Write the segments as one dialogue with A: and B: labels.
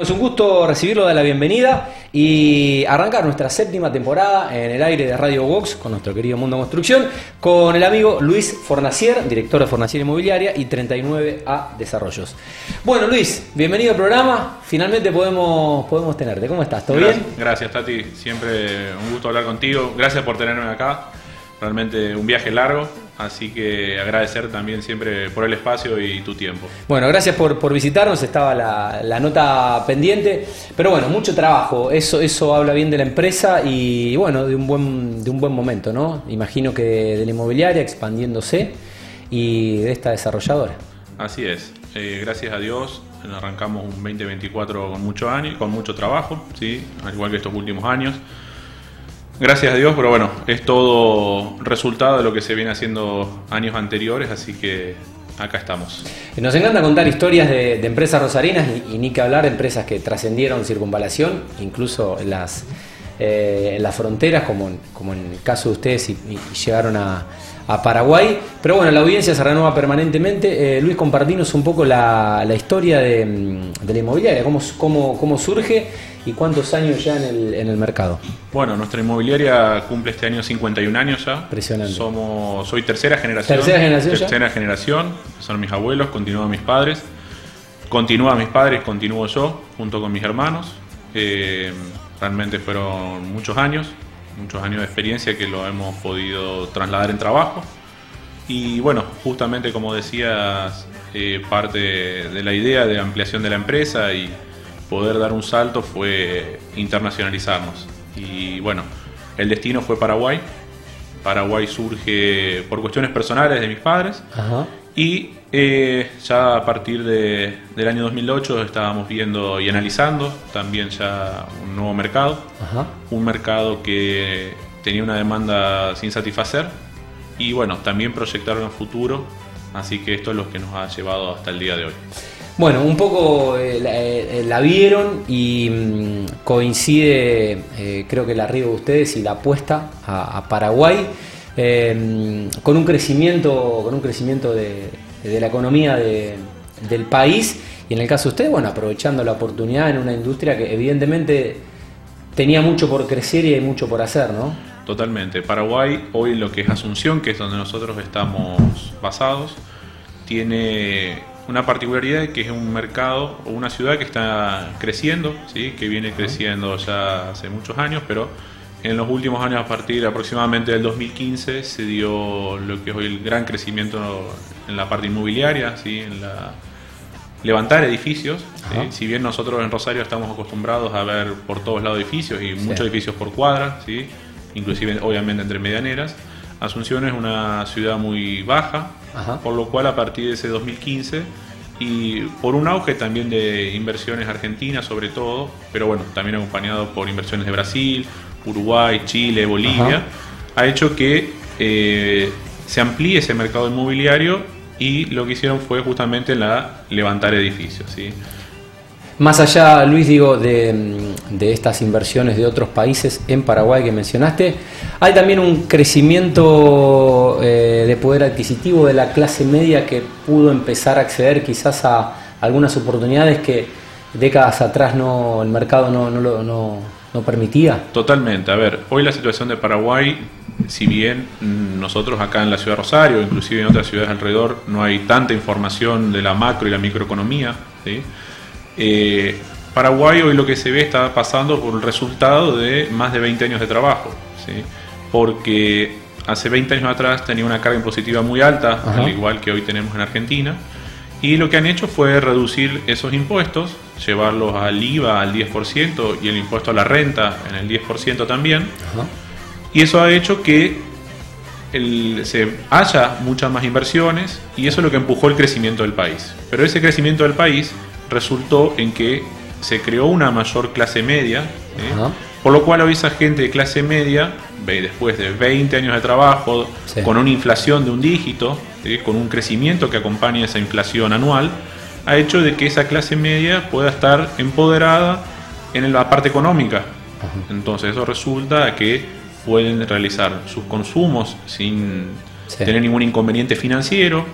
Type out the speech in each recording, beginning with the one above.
A: Es un gusto recibirlo, de la bienvenida y arrancar nuestra séptima temporada en el aire de Radio Vox con nuestro querido Mundo Construcción, con el amigo Luis Fornacier, director de Fornacier Inmobiliaria y 39A Desarrollos. Bueno, Luis, bienvenido al programa. Finalmente podemos, podemos tenerte. ¿Cómo estás? ¿Todo
B: gracias,
A: bien?
B: Gracias, Tati. Siempre un gusto hablar contigo. Gracias por tenerme acá. Realmente un viaje largo, así que agradecer también siempre por el espacio y tu tiempo.
A: Bueno, gracias por, por visitarnos, estaba la, la, nota pendiente, pero bueno, mucho trabajo, eso, eso habla bien de la empresa y bueno, de un buen, de un buen momento, ¿no? Imagino que de la inmobiliaria expandiéndose y de esta desarrolladora.
B: Así es, eh, gracias a Dios arrancamos un 2024 con mucho, año, con mucho trabajo, ¿sí? al igual que estos últimos años. Gracias a Dios, pero bueno, es todo resultado de lo que se viene haciendo años anteriores, así que acá estamos.
A: Nos encanta contar historias de, empresas rosarinas y, ni que hablar de empresas que trascendieron circunvalación, incluso en las, eh, las fronteras, como, como en el caso de ustedes, y llegaron a, a, Paraguay. Pero bueno, la audiencia se renueva permanentemente. Eh, Luis, compartinos un poco la, la historia de, de, la inmobiliaria, cómo, cómo, cómo surge ¿Y cuántos años ya en el, en el, mercado?
B: Bueno, nuestra inmobiliaria cumple este año 51 años ya.
A: Impresionante.
B: Somos, soy tercera generación.
A: ¿Tercera generación?
B: Tercera
A: ya?
B: generación. Son mis abuelos, continúan mis padres. Continúan mis padres, continúo yo, junto con mis hermanos. Eh, realmente fueron muchos años, muchos años de experiencia que lo hemos podido trasladar en trabajo. Y bueno, justamente como decías, eh, parte de la idea de ampliación de la empresa y poder dar un salto fue internacionalizarnos. Y bueno, el destino fue Paraguay. Paraguay surge por cuestiones personales de mis padres.
A: Ajá.
B: Y eh, ya a partir de, del año 2008 estábamos viendo y analizando también ya un nuevo mercado.
A: Ajá.
B: Un mercado que tenía una demanda sin satisfacer. Y bueno, también proyectaron el futuro. Así que esto es lo que nos ha llevado hasta el día de hoy.
A: Bueno, un poco eh, la, eh, la, vieron y mmm, coincide, creo que el arribo de ustedes y la apuesta a, a Paraguay eh, con un crecimiento, con un crecimiento de, de la economía de, del país y en el caso de ustedes, bueno, aprovechando la oportunidad en una industria que evidentemente tenía mucho por crecer y hay mucho por hacer, ¿no?
B: Totalmente. Paraguay, hoy lo que es Asunción, que es donde nosotros estamos basados, tiene una particularidad que es un mercado o una ciudad que está creciendo, ¿sí? que viene creciendo ya hace muchos años, pero en los últimos años, a partir aproximadamente del 2015, se dio lo que es hoy el gran crecimiento en la parte inmobiliaria, ¿sí? en la levantar edificios. ¿sí? Si bien nosotros en Rosario estamos acostumbrados a ver por todos lados edificios y muchos edificios por cuadra, ¿sí? inclusive obviamente entre medianeras, Asunción es una ciudad muy baja,
A: Ajá.
B: por lo cual a partir de ese 2015 y por un auge también de inversiones argentinas sobre todo, pero bueno, también acompañado por inversiones de Brasil, Uruguay, Chile, Bolivia, Ajá. ha hecho que eh, se amplíe ese mercado inmobiliario y lo que hicieron fue justamente la levantar edificios. ¿sí?
A: Más allá, Luis, digo, de, de, estas inversiones de otros países en Paraguay que mencionaste, hay también un crecimiento eh, de poder adquisitivo de la clase media que pudo empezar a acceder quizás a algunas oportunidades que décadas atrás no, el mercado no, no, no, no permitía.
B: Totalmente. A ver, hoy la situación de Paraguay, si bien nosotros acá en la ciudad de Rosario, inclusive en otras ciudades alrededor, no hay tanta información de la macro y la microeconomía, ¿sí? Eh, Paraguay hoy lo que se ve está pasando por el resultado de más de 20 años de trabajo, ¿sí? porque hace 20 años atrás tenía una carga impositiva muy alta, Ajá. al igual que hoy tenemos en Argentina, y lo que han hecho fue reducir esos impuestos, llevarlos al IVA al 10% y el impuesto a la renta en el 10% también,
A: Ajá.
B: y eso ha hecho que el, se haya muchas más inversiones y eso es lo que empujó el crecimiento del país. Pero ese crecimiento del país resultó en que se creó una mayor clase media, ¿eh? por lo cual hoy esa gente de clase media, después de 20 años de trabajo, sí. con una inflación de un dígito, ¿eh? con un crecimiento que acompaña esa inflación anual, ha hecho de que esa clase media pueda estar empoderada en la parte económica. Entonces eso resulta que pueden realizar sus consumos sin sí. tener ningún inconveniente financiero,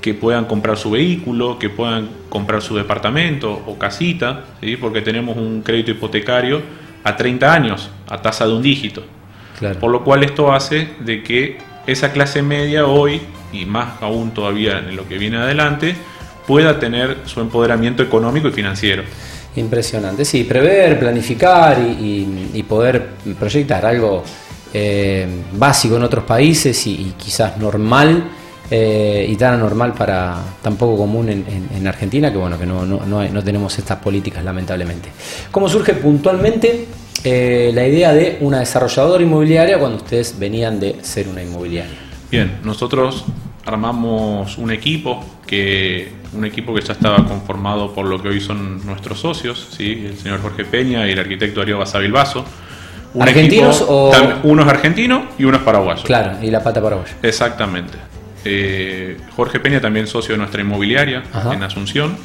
B: que puedan comprar su vehículo, que puedan comprar su departamento o casita, ¿sí? porque tenemos un crédito hipotecario a 30 años, a tasa de un dígito. Por lo cual esto hace de que esa clase media hoy, y más aún todavía en lo que viene adelante, pueda tener su empoderamiento económico y financiero.
A: Impresionante, sí, prever, planificar y, poder proyectar algo eh, básico en otros países y, quizás normal eh, y tan anormal para tan poco común en, Argentina que bueno que no, no, no, tenemos estas políticas lamentablemente. ¿Cómo surge puntualmente eh, la idea de una desarrolladora inmobiliaria cuando ustedes venían de ser una inmobiliaria?
B: Bien, nosotros armamos un equipo que un equipo que ya estaba conformado por lo que hoy son nuestros socios, ¿sí? el señor Jorge Peña y el arquitecto Darío Basavilbaso.
A: ¿Argentinos o...?
B: Unos argentinos y unos paraguayos.
A: Claro, y la pata paraguaya.
B: Exactamente. Eh, Jorge Peña también socio de nuestra inmobiliaria en Asunción.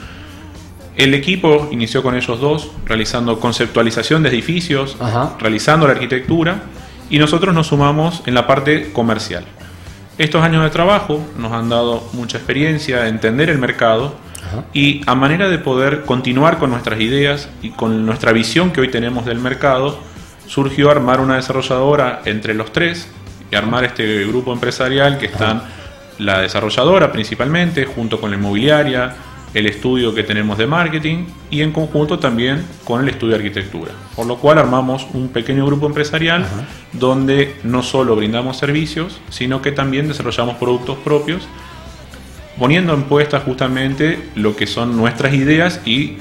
B: El equipo inició con ellos dos, realizando conceptualización de edificios, realizando la arquitectura, y nosotros nos sumamos en la parte comercial. Estos años de trabajo nos han dado mucha experiencia, entender el mercado y a manera de poder continuar con nuestras ideas y con nuestra visión que hoy tenemos del mercado, surgió armar una desarrolladora entre los tres y armar este grupo empresarial que están la desarrolladora principalmente, junto con la inmobiliaria, el estudio que tenemos de marketing y en conjunto también con el estudio de arquitectura. Por lo cual armamos un pequeño grupo empresarial donde no solo brindamos servicios, sino que también desarrollamos productos propios, poniendo en puesta justamente lo que son nuestras ideas y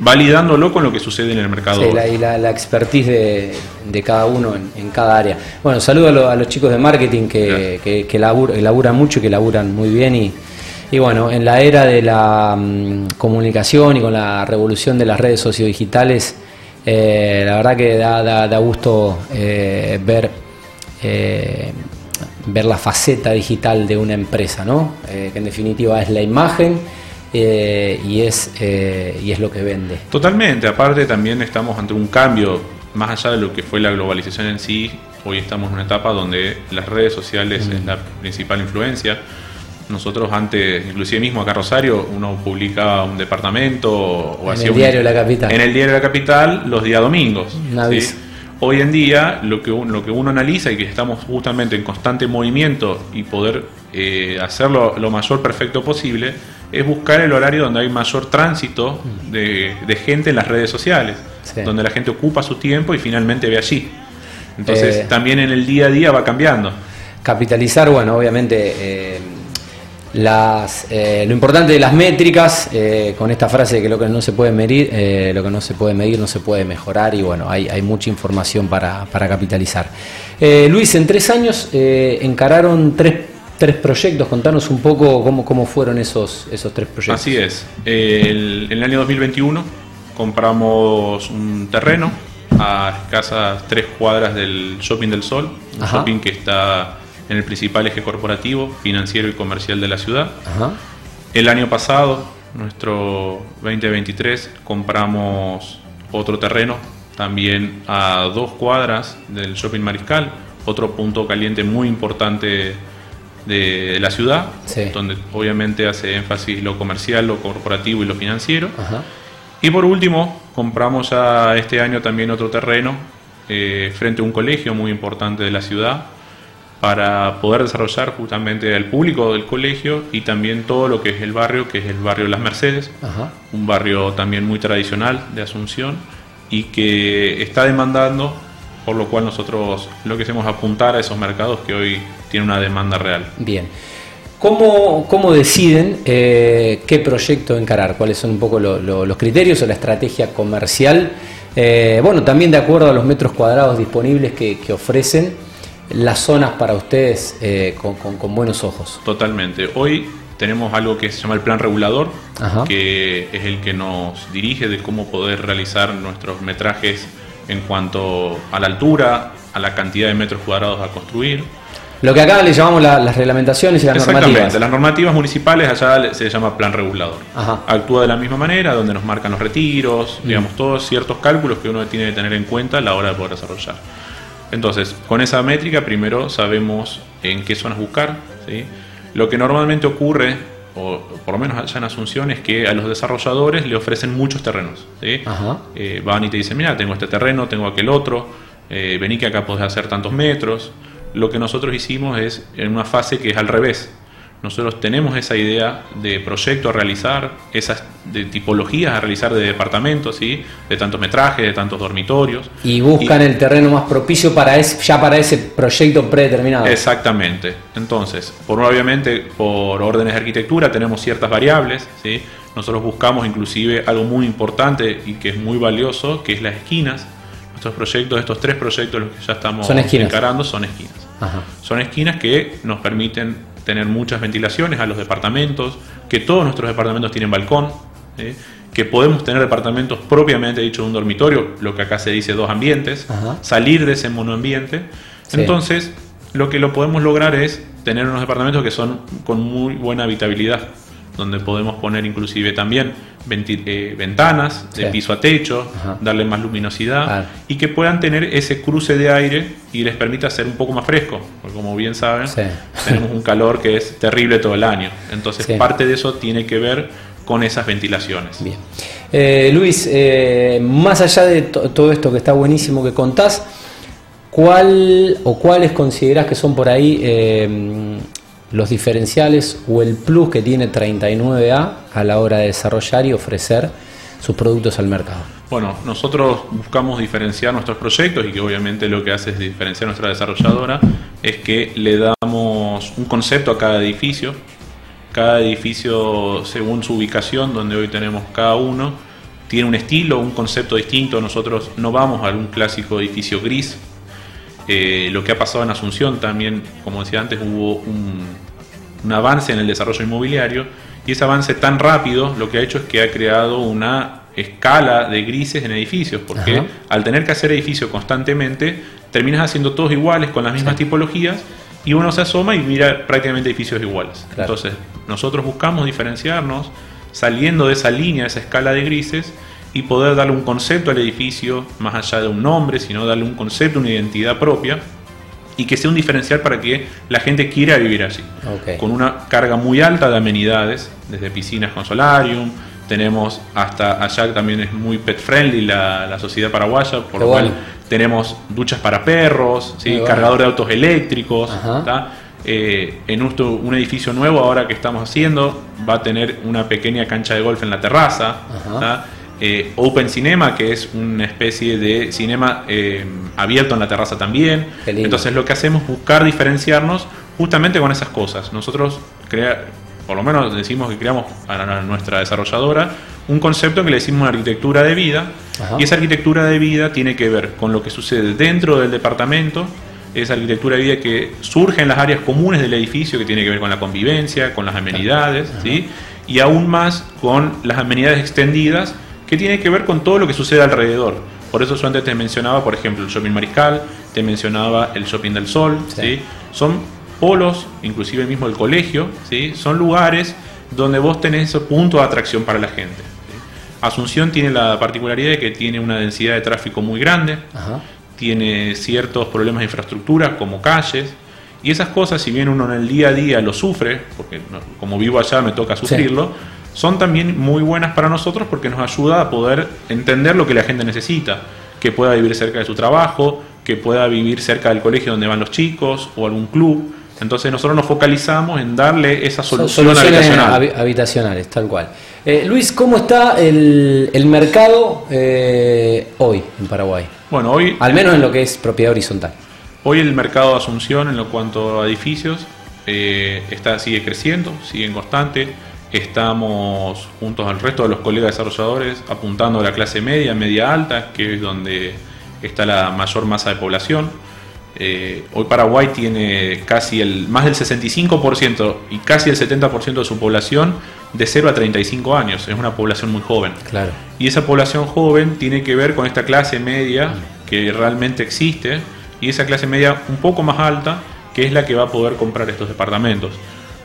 B: validándolo con lo que sucede en el mercado.
A: Sí, la, y la, expertise de, cada uno en, cada área. Bueno, saludo a, los chicos de marketing que, que, que laburan mucho y que laburan muy bien y y bueno, en la era de la mm, comunicación y con la revolución de las redes sociodigitales, eh, la verdad que da, gusto eh, ver, eh, ver la faceta digital de una empresa, ¿no? que en definitiva es la imagen y, es, y es lo que vende.
B: Totalmente, aparte también estamos ante un cambio, más allá de lo que fue la globalización en sí, hoy estamos en una etapa donde las redes sociales es la principal influencia nosotros antes, inclusive mismo acá Rosario, uno publicaba un departamento o
A: en el diario de La Capital.
B: En el diario de La Capital los días domingos. Hoy en día lo que, lo que uno analiza y que estamos justamente en constante movimiento y poder eh, hacerlo lo mayor perfecto posible es buscar el horario donde hay mayor tránsito de, gente en las redes sociales, donde la gente ocupa su tiempo y finalmente ve allí. Entonces eh. también en el día a día va cambiando.
A: Capitalizar, bueno, obviamente... Eh, las, eh, lo importante de las métricas, eh, con esta frase de que lo que no se puede medir, eh, lo que no se puede medir no se puede mejorar y bueno, hay, hay mucha información para, capitalizar. Luis, en tres años encararon tres, tres, proyectos, contanos un poco cómo, cómo fueron esos, esos tres proyectos.
B: Así es, en el año 2021 compramos un terreno a escasas tres cuadras del Shopping del Sol, un shopping que está en el principal eje corporativo, financiero y comercial de la ciudad. El año pasado, nuestro 2023, compramos otro terreno también a dos cuadras del Shopping Mariscal, otro punto caliente muy importante de, la ciudad, donde obviamente hace énfasis lo comercial, lo corporativo y lo financiero. Y por último, compramos ya este año también otro terreno eh, frente a un colegio muy importante de la ciudad, para poder desarrollar justamente al público del colegio y también todo lo que es el barrio, que es el barrio Las Mercedes, un barrio también muy tradicional de Asunción y que está demandando, por lo cual nosotros lo que hacemos es apuntar a esos mercados que hoy tienen una demanda real.
A: Bien. ¿Cómo, cómo deciden eh, qué proyecto encarar? ¿Cuáles son un poco los criterios o la estrategia comercial? Eh, bueno, también de acuerdo a los metros cuadrados disponibles que, que ofrecen las zonas para ustedes eh, con, buenos ojos.
B: Totalmente. Hoy tenemos algo que se llama el plan regulador, que es el que nos dirige de cómo poder realizar nuestros metrajes en cuanto a la altura, a la cantidad de metros cuadrados a construir.
A: Lo que acá le llamamos las reglamentaciones y las
B: Exactamente, las normativas municipales allá se llama plan regulador. Actúa de la misma manera, donde nos marcan los retiros, mm. digamos, todos ciertos cálculos que uno tiene que tener en cuenta a la hora de poder desarrollar. Entonces, con esa métrica primero sabemos en qué zonas buscar. Lo que normalmente ocurre o por lo menos allá en Asunción, es que a los desarrolladores le ofrecen muchos terrenos. ¿sí? Eh, van y te dicen, mira, tengo este terreno, tengo aquel otro, eh, vení que acá podés hacer tantos metros. Lo que nosotros hicimos es en una fase que es al revés. Nosotros tenemos esa idea de proyecto a realizar, esas de tipologías a realizar de departamentos, ¿sí? de tantos metrajes, de tantos dormitorios.
A: Y buscan el terreno más propicio para ya para ese proyecto predeterminado.
B: Exactamente. Entonces, por obviamente por órdenes de arquitectura tenemos ciertas variables. ¿sí? Nosotros buscamos inclusive algo muy importante y que es muy valioso, que es las esquinas. Nuestros proyectos, estos tres proyectos los que ya estamos encarando, son esquinas. Son esquinas que nos permiten tener muchas ventilaciones a los departamentos, que todos nuestros departamentos tienen balcón, que podemos tener departamentos propiamente dicho de un dormitorio, lo que acá se dice dos ambientes, salir de ese monoambiente. Entonces, lo que lo podemos lograr es tener unos departamentos que son con muy buena habitabilidad donde podemos poner inclusive también eh, ventanas de piso a techo, darle más luminosidad y que puedan tener ese cruce de aire y les permita ser un poco más fresco, porque como bien saben, tenemos un calor que es terrible todo el año. Entonces parte de eso tiene que ver con esas ventilaciones.
A: Bien. Eh, Luis, eh, más allá de todo esto que está buenísimo que contás, ¿cuál o cuáles considerás que son por ahí los diferenciales o el plus que tiene 39A a la hora de desarrollar y ofrecer sus productos al mercado?
B: Bueno, nosotros buscamos diferenciar nuestros proyectos y que obviamente lo que hace es diferenciar nuestra desarrolladora, es que le damos un concepto a cada edificio, cada edificio según su ubicación, donde hoy tenemos cada uno, tiene un estilo, un concepto distinto, nosotros no vamos a un clásico edificio gris, eh, lo que ha pasado en Asunción también, como decía antes, hubo un, avance en el desarrollo inmobiliario y ese avance tan rápido lo que ha hecho es que ha creado una escala de grises en edificios, porque al tener que hacer edificios constantemente, terminas haciendo todos iguales con las mismas tipologías y uno se asoma y mira prácticamente edificios iguales. Entonces, nosotros buscamos diferenciarnos saliendo de esa línea, de esa escala de grises, y poder darle un concepto al edificio, más allá de un nombre, sino darle un concepto, una identidad propia y que sea un diferencial para que la gente quiera vivir allí. Con una carga muy alta de amenidades, desde piscinas con solarium, tenemos hasta allá también es muy pet friendly la, sociedad paraguaya, por lo cual tenemos duchas para perros, ¿sí? cargador de autos eléctricos. Eh, en un, edificio nuevo ahora que estamos haciendo va a tener una pequeña cancha de golf en la terraza. Eh, Open Cinema, que es una especie de cinema eh, abierto en la terraza también. Entonces lo que hacemos es buscar diferenciarnos justamente con esas cosas. Nosotros, crea, por lo menos decimos que creamos a nuestra desarrolladora un concepto que le decimos una arquitectura de vida. Y esa arquitectura de vida tiene que ver con lo que sucede dentro del departamento, esa arquitectura de vida que surge en las áreas comunes del edificio, que tiene que ver con la convivencia, con las amenidades, ¿sí? y aún más con las amenidades extendidas que tiene que ver con todo lo que sucede alrededor. Por eso yo antes te mencionaba, por ejemplo, el shopping Mariscal, te mencionaba el shopping del Sol, sí. Son polos, inclusive el mismo el colegio, ¿sí? Son lugares donde vos tenés ese punto de atracción para la gente. Asunción tiene la particularidad de que tiene una densidad de tráfico muy grande, tiene ciertos problemas de infraestructura como calles, y esas cosas, si bien uno en el día a día lo sufre, porque como vivo allá me toca sufrirlo, son también muy buenas para nosotros porque nos ayuda a poder entender lo que la gente necesita, que pueda vivir cerca de su trabajo, que pueda vivir cerca del colegio donde van los chicos o algún club. Entonces nosotros nos focalizamos en darle esa solución
A: habitacional. habitacionales, tal cual. Eh, Luis, ¿cómo está el, mercado eh, hoy en Paraguay?
B: Bueno, hoy...
A: Al menos en lo que es propiedad horizontal.
B: Hoy el mercado de Asunción en lo cuanto a edificios eh, está, sigue creciendo, sigue en constante Estamos juntos al resto de los colegas desarrolladores apuntando a la clase media, media alta, que es donde está la mayor masa de población. Eh, hoy Paraguay tiene casi el más del 65% y casi el 70% de su población de 0 a 35 años. Es una población muy joven.
A: Claro.
B: Y esa población joven tiene que ver con esta clase media que realmente existe y esa clase media un poco más alta que es la que va a poder comprar estos departamentos.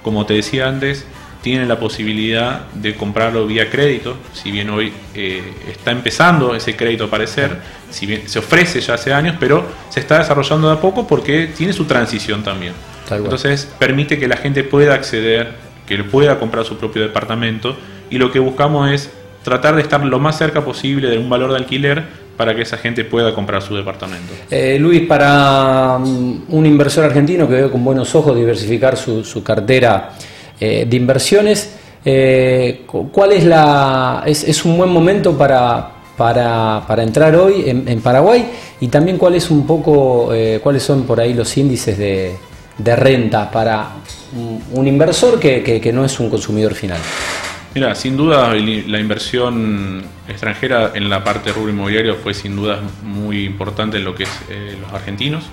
B: Como te decía antes, tienen la posibilidad de comprarlo vía crédito, si bien hoy eh, está empezando ese crédito a aparecer, si bien se ofrece ya hace años, pero se está desarrollando de a poco porque tiene su transición también. Entonces permite que la gente pueda acceder, que pueda comprar su propio departamento y lo que buscamos es tratar de estar lo más cerca posible de un valor de alquiler para que esa gente pueda comprar su departamento.
A: Eh, Luis, para mm, un inversor argentino que ve con buenos ojos diversificar su, cartera eh, de inversiones, eh, ¿cuál es la es, un buen momento para, para, entrar hoy en, Paraguay? Y también cuál es un poco cuáles son por ahí los índices de, renta para un, inversor que no es un consumidor final.
B: Mira, sin duda la inversión extranjera en la parte rubro inmobiliario fue sin duda muy importante en lo que es eh, los argentinos.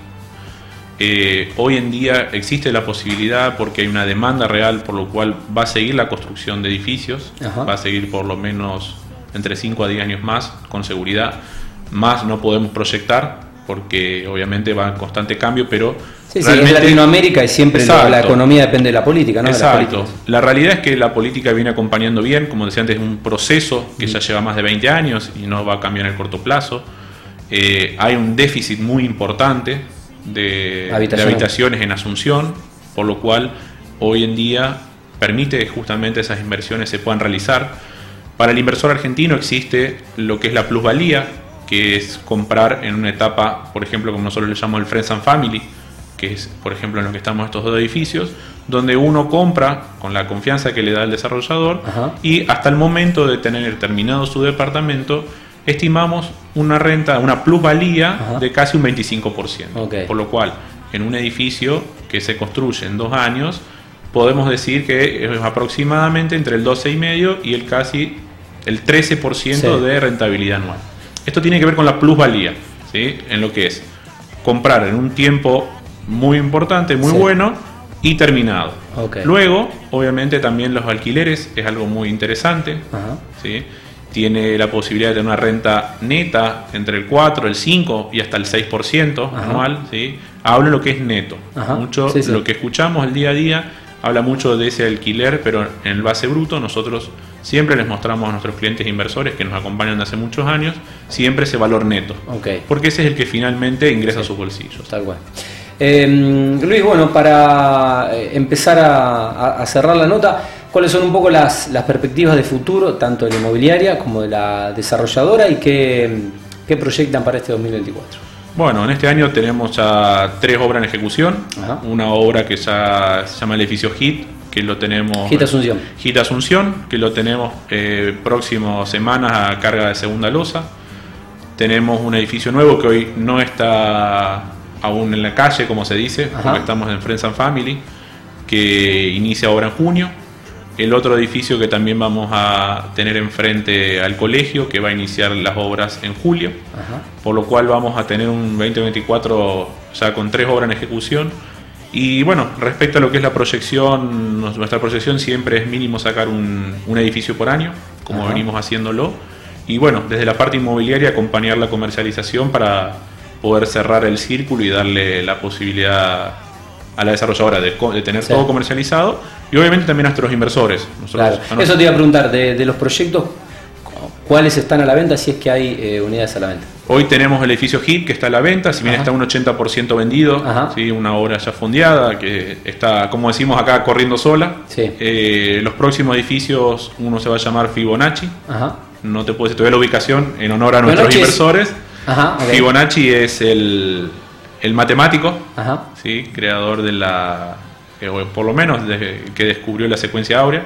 B: Eh, hoy en día existe la posibilidad porque hay una demanda real por lo cual va a seguir la construcción de edificios, va a seguir por lo menos entre 5 a 10 años más con seguridad. Más no podemos proyectar porque obviamente va en constante cambio, pero
A: Sí, sí, en Latinoamérica y siempre la, economía depende de la política, ¿no?
B: Exacto. La, realidad es que la política viene acompañando bien, como decía antes, es un proceso que ya lleva más de 20 años y no va a cambiar en el corto plazo. Eh, hay un déficit muy importante de habitaciones en Asunción, por lo cual hoy en día permite justamente esas inversiones se puedan realizar. Para el inversor argentino existe lo que es la plusvalía, que es comprar en una etapa, por ejemplo, como nosotros le llamamos el Friends and Family, que es, por ejemplo, en lo que estamos estos dos edificios, donde uno compra con la confianza que le da el desarrollador y hasta el momento de tener terminado su departamento, estimamos una renta, una plusvalía de casi un 25%. Por lo cual, en un edificio que se construye en dos años, podemos decir que es aproximadamente entre el 12,5 y el casi el 13% de rentabilidad anual. Esto tiene que ver con la plusvalía, ¿sí? en lo que es comprar en un tiempo muy importante, muy bueno y terminado. Luego, obviamente, también los alquileres es algo muy interesante. ¿sí? Tiene la posibilidad de tener una renta neta entre el 4, el 5 y hasta el 6% anual. ¿sí? Hablo lo que es neto. Mucho lo que escuchamos el día a día habla mucho de ese alquiler, pero en el base bruto nosotros siempre les mostramos a nuestros clientes inversores que nos acompañan de hace muchos años, siempre ese valor neto. Porque ese es el que finalmente ingresa a sus bolsillos.
A: Tal cual. Em, Luis, bueno, para eh, empezar a, cerrar la nota, ¿cuáles son un poco las, perspectivas de futuro, tanto de la inmobiliaria como de la desarrolladora y qué, proyectan para este 2024?
B: Bueno, en este año tenemos ya tres obras en ejecución. Una obra que ya se llama el edificio HIT, que lo tenemos.
A: HIT Asunción.
B: HIT Asunción, que lo tenemos eh, próximas semanas a carga de segunda losa. Tenemos un edificio nuevo que hoy no está aún en la calle, como se dice, porque estamos en Friends and Family, que inicia ahora en junio. El otro edificio que también vamos a tener enfrente al colegio, que va a iniciar las obras en julio, por lo cual vamos a tener un 2024 ya con tres obras en ejecución. Y bueno, respecto a lo que es la proyección, nuestra proyección siempre es mínimo sacar un, edificio por año, como venimos haciéndolo. Y bueno, desde la parte inmobiliaria acompañar la comercialización para poder cerrar el círculo y darle la posibilidad a la desarrolladora de, tener todo comercializado y obviamente también a nuestros inversores.
A: Eso te iba a preguntar, de, los proyectos, ¿cuáles están a la venta si es que hay eh, unidades a la venta?
B: Hoy tenemos el edificio HIT que está a la venta, si bien está un 80% vendido, ¿sí? una obra ya fondeada que está, como decimos acá, corriendo sola. Eh, los próximos edificios, uno se va a llamar Fibonacci. No te puedo decir todavía la ubicación en honor a nuestros inversores. Fibonacci es el, matemático, ¿sí? creador de la, por lo menos que descubrió la secuencia áurea.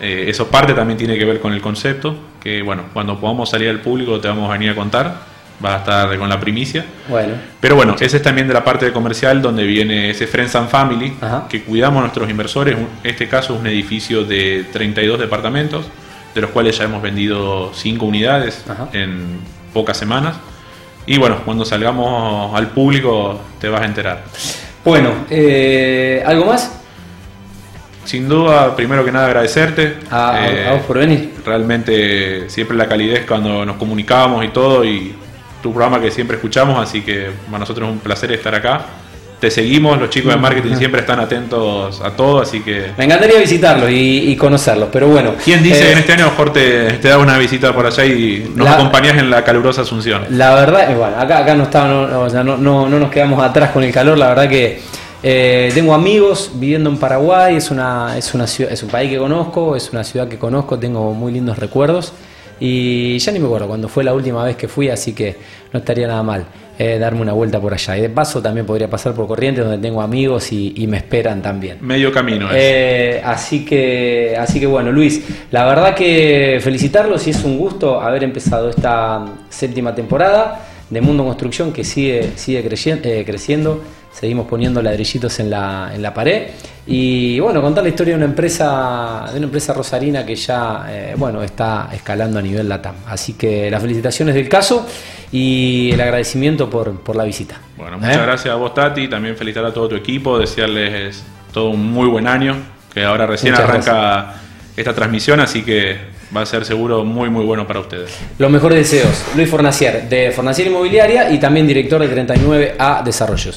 B: Eh, eso parte también tiene que ver con el concepto, que bueno, cuando podamos salir al público te vamos a venir a contar. Va a estar con la primicia. Bueno. Pero bueno, ese es también de la parte de comercial donde viene ese Friends and Family, que cuidamos a nuestros inversores. Este caso es un edificio de 32 departamentos, de los cuales ya hemos vendido 5 unidades en pocas semanas. Y bueno, cuando salgamos al público te vas a enterar.
A: Bueno, eh, ¿algo más?
B: Sin duda, primero que nada agradecerte.
A: A, a, vos por venir.
B: Realmente siempre la calidez cuando nos comunicábamos y todo y tu programa que siempre escuchamos, así que para nosotros es un placer estar acá te seguimos, los chicos de marketing siempre están atentos a todo, así que...
A: Me encantaría visitarlos y, conocerlos, pero bueno...
B: ¿Quién dice que en eh, este año mejor te, te, da una visita por allá y nos acompañas en la calurosa Asunción?
A: La verdad, bueno, acá, acá no, está, no, no, no, nos quedamos atrás con el calor, la verdad que Eh, tengo amigos viviendo en Paraguay, es, una, es, una ciudad, es un país que conozco, es una ciudad que conozco, tengo muy lindos recuerdos. Y ya ni me acuerdo cuando fue la última vez que fui, así que no estaría nada mal eh, darme una vuelta por allá. Y de paso también podría pasar por Corrientes, donde tengo amigos y, me esperan también.
B: Medio camino.
A: Eh, así, que, así que bueno, Luis, la verdad que felicitarlos y es un gusto haber empezado esta séptima temporada de Mundo Construcción que sigue, sigue eh, creciendo seguimos poniendo ladrillitos en la, en la pared. Y bueno, contar la historia de una empresa, de una empresa rosarina que ya eh, bueno, está escalando a nivel LATAM. Así que las felicitaciones del caso y el agradecimiento por, la visita.
B: Bueno, muchas ¿Eh? gracias a vos, Tati. También felicitar a todo tu equipo, desearles todo un muy buen año, que ahora recién arranca esta transmisión, así que va a ser seguro muy muy bueno para ustedes.
A: Los mejores deseos. Luis Fornacier, de Fornacier Inmobiliaria y también director de 39A Desarrollos.